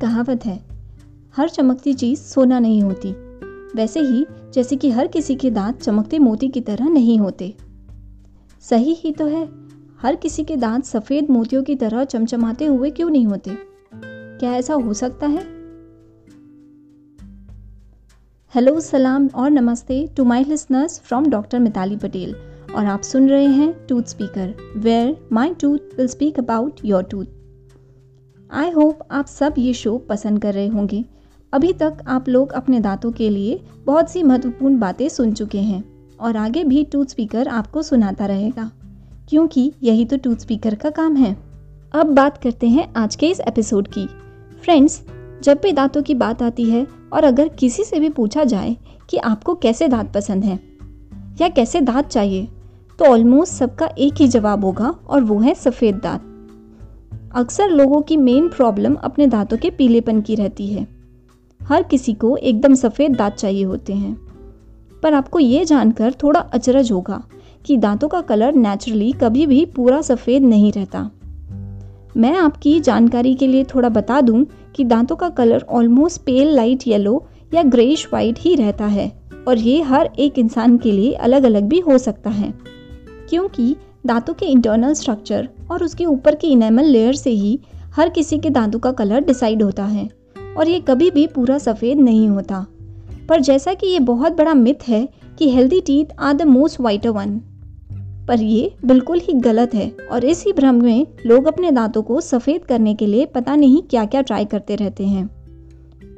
कहावत है, हर चमकती चीज़ सोना नहीं होती। वैसे ही, जैसे कि हर किसी के दांत चमकते मोती की तरह नहीं होते। सही ही तो है, हर किसी के दांत सफ़ेद मोतियों की तरह चमचमाते हुए क्यों नहीं होते? क्या ऐसा हो सकता है? हेलो, सलाम और नमस्ते to my listeners from doctor Mitali Patel. और आप सुन रहे हैं tooth speaker, where my tooth will speak about your tooth. I hope आप सब ये शो पसंद कर रहे होंगे। अभी तक आप लोग अपने दांतों के लिए बहुत सी महत्वपूर्ण बातें सुन चुके हैं और आगे भी टूथ स्पीकर आपको सुनाता रहेगा। क्योंकि यही तो टूथ स्पीकर का काम है। अब बात करते हैं आज के इस एपिसोड की। फ्रेंड्स जब भी दांतों की बात आती है और अगर किसी से भी पूछा जाए कि आपको कैसे दांत पसंद हैं या कैसे दांत चाहिए तो ऑलमोस्ट सबका एक ही जवाब होगा और वो है सफ़ेद दांत। अक्सर लोगों की मेन प्रॉब्लम अपने दांतों के पीलेपन की रहती है। हर किसी को एकदम सफ़ेद दांत चाहिए होते हैं। पर आपको ये जानकर थोड़ा अचरज होगा कि दांतों का कलर नेचुरली कभी भी पूरा सफ़ेद नहीं रहता। मैं आपकी जानकारी के लिए थोड़ा बता दूँ कि दांतों का colour almost pale light yellow या ग्रेश वाइट ही रहता है और ये हर एक इंसान के लिए अलग अलग भी हो सकता है। क्योंकि दांतों के इंटरनल स्ट्रक्चर और उसके ऊपर की इनेमल लेयर से ही हर किसी के दांतों का कलर डिसाइड होता है और ये कभी भी पूरा सफ़ेद नहीं होता। पर जैसा कि ये बहुत बड़ा मिथ है कि healthy teeth are the most whiter one पर ये बिल्कुल ही गलत है और इसी भ्रम में लोग अपने दांतों को सफ़ेद करने के लिए पता नहीं क्या क्या ट्राई करते रहते हैं।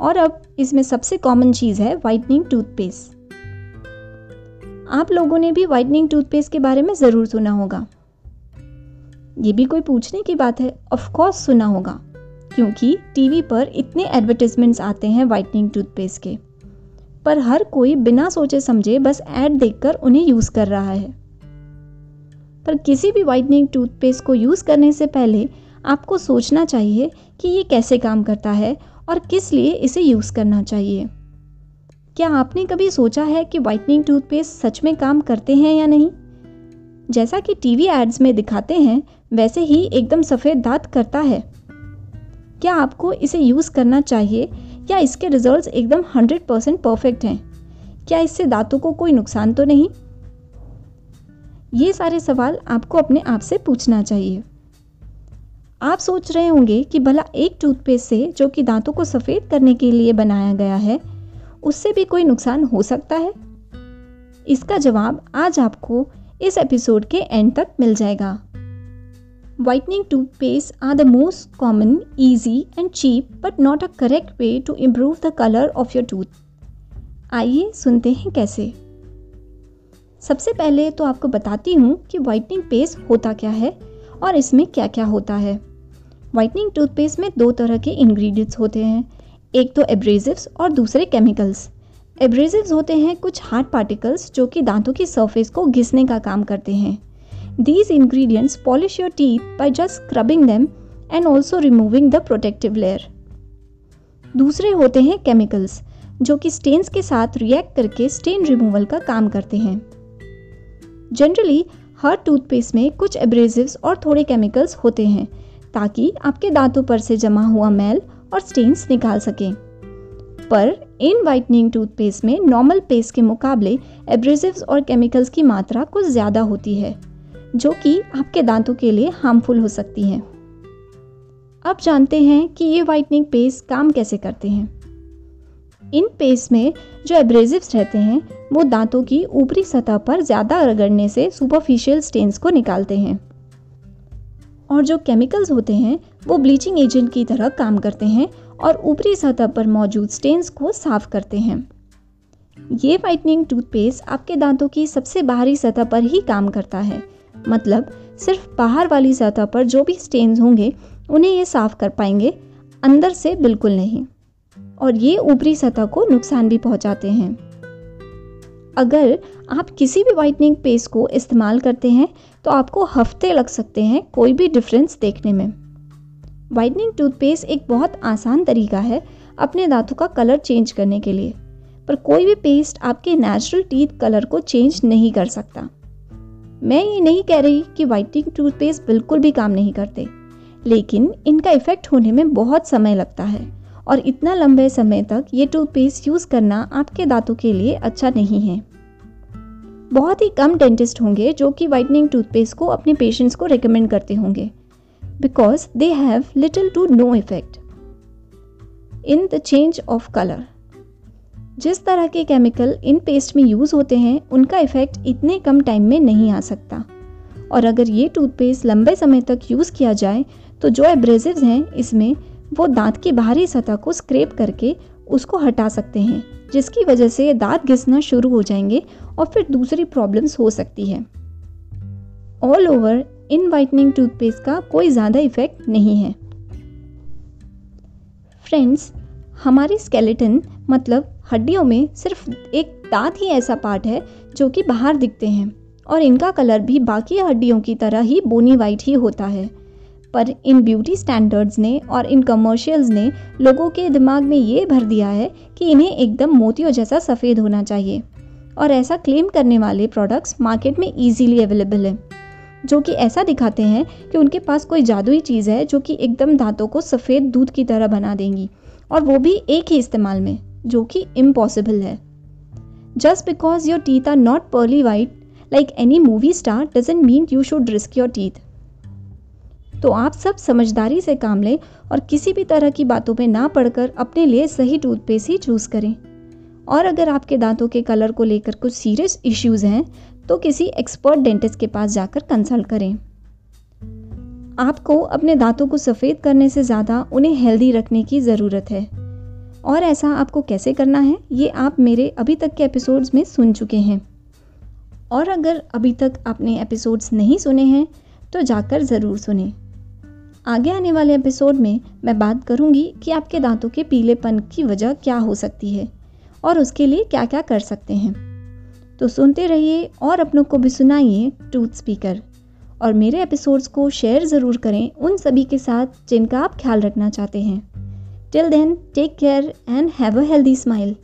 और अब इसमें सबसे कॉमन चीज़ है वाइटनिंग टूथपेस्ट आप लोगों ने भी वाइटनिंग टूथपेस्ट के बारे में ज़रूर सुना होगा। ये भी कोई पूछने की बात है ऑफ़ कोर्स सुना होगा, क्योंकि टीवी पर इतने एडवर्टीजमेंट्स आते हैं वाइटनिंग टूथपेस्ट के। पर हर कोई बिना सोचे समझे बस ऐड देखकर उन्हें यूज़ कर रहा है। पर किसी भी वाइटनिंग टूथपेस्ट को यूज़ करने से पहले आपको सोचना चाहिए कि ये कैसे काम करता है और किस लिए इसे यूज़ करना चाहिए। क्या आपने कभी सोचा है कि वाइटनिंग टूथपेस्ट सच में काम करते हैं या नहीं? जैसा कि टीवी एड्स में दिखाते हैं, वैसे ही एकदम सफ़ेद दांत करता है। क्या आपको इसे यूज़ करना चाहिए? या इसके रिजल्ट्स एकदम हंड्रेड परसेंट परफेक्ट हैं? क्या इससे दांतों को कोई नुकसान तो नहीं? ये सारे सवाल आपको अपने आप से पूछना चाहिए। आप सोच रहे होंगे कि भला एक टूथपेस्ट से, जो कि दांतों को सफ़ेद करने के लिए बनाया गया है उससे भी कोई नुकसान हो सकता है? इसका जवाब आज आपको इस एपिसोड के एंड तक मिल जाएगा। Whitening toothpaste are the most common easy and cheap but not a correct way to improve the colour of your tooth आइए सुनते हैं कैसे। सबसे पहले तो आपको बताती हूँ कि वाइटनिंग पेस्ट होता क्या है और इसमें क्या क्या होता है। वाइटनिंग टूथपेस्ट में दो तरह के इंग्रेडिएंट्स होते हैं। एक तो एब्रेजिव्स और दूसरे केमिकल्स एब्रेजिव्स होते हैं कुछ हार्ड पार्टिकल्स जो कि दांतों की सरफेस को घिसने का काम करते हैं. These ingredients polish your teeth by just scrubbing them and also removing the protective layer दूसरे होते हैं केमिकल्स जो कि स्टेन्स के साथ रिएक्ट करके स्टेन रिमूवल का काम करते हैं. जनरली हर टूथपेस्ट में कुछ एब्रेजिव्स और थोड़े केमिकल्स होते हैं, ताकि आपके दांतों पर से जमा हुआ मैल और स्टेन्स निकाल सकें। पर इन वाइटनिंग टूथपेस्ट में नॉर्मल पेस्ट के मुकाबले एब्रेसिव्स और केमिकल्स की मात्रा कुछ ज़्यादा होती है, जो कि आपके दांतों के लिए हार्मफुल हो सकती हैं। अब जानते हैं कि ये वाइटनिंग पेस्ट काम कैसे करते हैं। इन पेस्ट में जो एब्रेसिव्स रहते हैं, वो दांतों की ऊपरी सतह पर ज़्यादा रगड़ने से सुपरफिशियल स्टेन्स को निकालते हैं। और जो केमिकल्स होते हैं, वो ब्लीचिंग एजेंट की तरह काम करते हैं और ऊपरी सतह पर मौजूद स्टेन्स को साफ़ करते हैं। ये वाइटनिंग टूथपेस्ट आपके दांतों की सबसे बाहरी सतह पर ही काम करता है। मतलब सिर्फ़ बाहर वाली सतह पर जो भी स्टेन्स होंगे, उन्हें ये साफ़ कर पाएँगे, अंदर से बिल्कुल नहीं। और ये ऊपरी सतह को नुकसान भी पहुंचाते हैं। अगर आप किसी भी वाइटनिंग पेस्ट को इस्तेमाल करते हैं तो आपको हफ़्ते लग सकते हैं कोई भी डिफरेंस देखने में। वाइटनिंग टूथपेस्ट एक बहुत आसान तरीका है अपने दांतों का कलर चेंज करने के लिए, पर कोई भी पेस्ट आपके नेचुरल टीथ कलर को चेंज नहीं कर सकता। मैं ये नहीं कह रही कि वाइटनिंग टूथपेस्ट बिल्कुल भी काम नहीं करते, लेकिन इनका इफ़ेक्ट होने में बहुत समय लगता है और इतना लंबे समय तक ये टूथपेस्ट यूज़ करना आपके दांतों के लिए अच्छा नहीं है। बहुत ही कम डेंटिस्ट होंगे जो कि वाइटनिंग टूथपेस्ट को अपने पेशेंट्स को रिकमेंड करते होंगे because they have little to no effect in the change of colour जिस तरह के केमिकल इन पेस्ट में यूज़ होते हैं, उनका इफ़ेक्ट इतने कम टाइम में नहीं आ सकता। और अगर ये टूथपेस्ट लंबे समय तक यूज़ किया जाए तो जो एब्रेजिव्स हैं, इसमें वो दांत की बाहरी सतह को स्क्रेप करके उसको हटा सकते हैं, जिसकी वजह से दांत घिसना शुरू हो जाएँगे और फिर दूसरी प्रॉब्लम्स हो सकती है। ऑल ओवर इन वाइटनिंग टूथपेस्ट का कोई ज़्यादा इफ़ेक्ट नहीं है। फ्रेंड्स हमारी स्केलेटन मतलब हड्डियों में सिर्फ़ एक दांत ही ऐसा पार्ट है जो कि बाहर दिखते हैं और इनका कलर भी बाकी हड्डियों की तरह ही बोनी वाइट ही होता है। पर इन ब्यूटी स्टैंडर्ड्स ने और इन कमर्शियल्स ने लोगों के दिमाग में ये भर दिया है कि इन्हें एकदम मोतियों जैसा सफ़ेद होना चाहिए। और ऐसा क्लेम करने वाले प्रोडक्ट्स मार्केट में ईजीली अवेलेबल है, जो कि ऐसा दिखाते हैं कि उनके पास कोई जादुई चीज़ है जो कि एकदम दांतों को सफ़ेद दूध की तरह बना देंगी। और वो भी एक ही इस्तेमाल में, जो कि इम्पॉसिबल है। Just because your teeth are not pearly white like any movie star doesn't mean you should risk your teeth तो आप सब समझदारी से काम लें और किसी भी तरह की बातों में ना पढ़कर अपने लिए सही टूथपेस्ट ही चूज़ करें। और अगर आपके दांतों के कलर को लेकर कुछ सीरियस इश्यूज़ हैं तो किसी एक्सपर्ट डेंटिस्ट के पास जाकर कंसल्ट करें। आपको अपने दांतों को सफ़ेद करने से ज़्यादा उन्हें हेल्दी रखने की ज़रूरत है। और ऐसा आपको कैसे करना है, ये आप मेरे अभी तक के एपिसोड्स में सुन चुके हैं। और अगर अभी तक आपने एपिसोड्स नहीं सुने हैं तो जाकर ज़रूर सुने। आगे आने वाले एपिसोड में मैं बात करूँगी कि आपके दांतों के पीलेपन की वजह क्या हो सकती है और उसके लिए क्या क्या कर सकते हैं। तो सुनते रहिए और अपनों को भी सुनाइए टूथ स्पीकर और मेरे एपिसोड्स को शेयर ज़रूर करें उन सभी के साथ जिनका आप ख्याल रखना चाहते हैं। Till then take care and have a healthy smile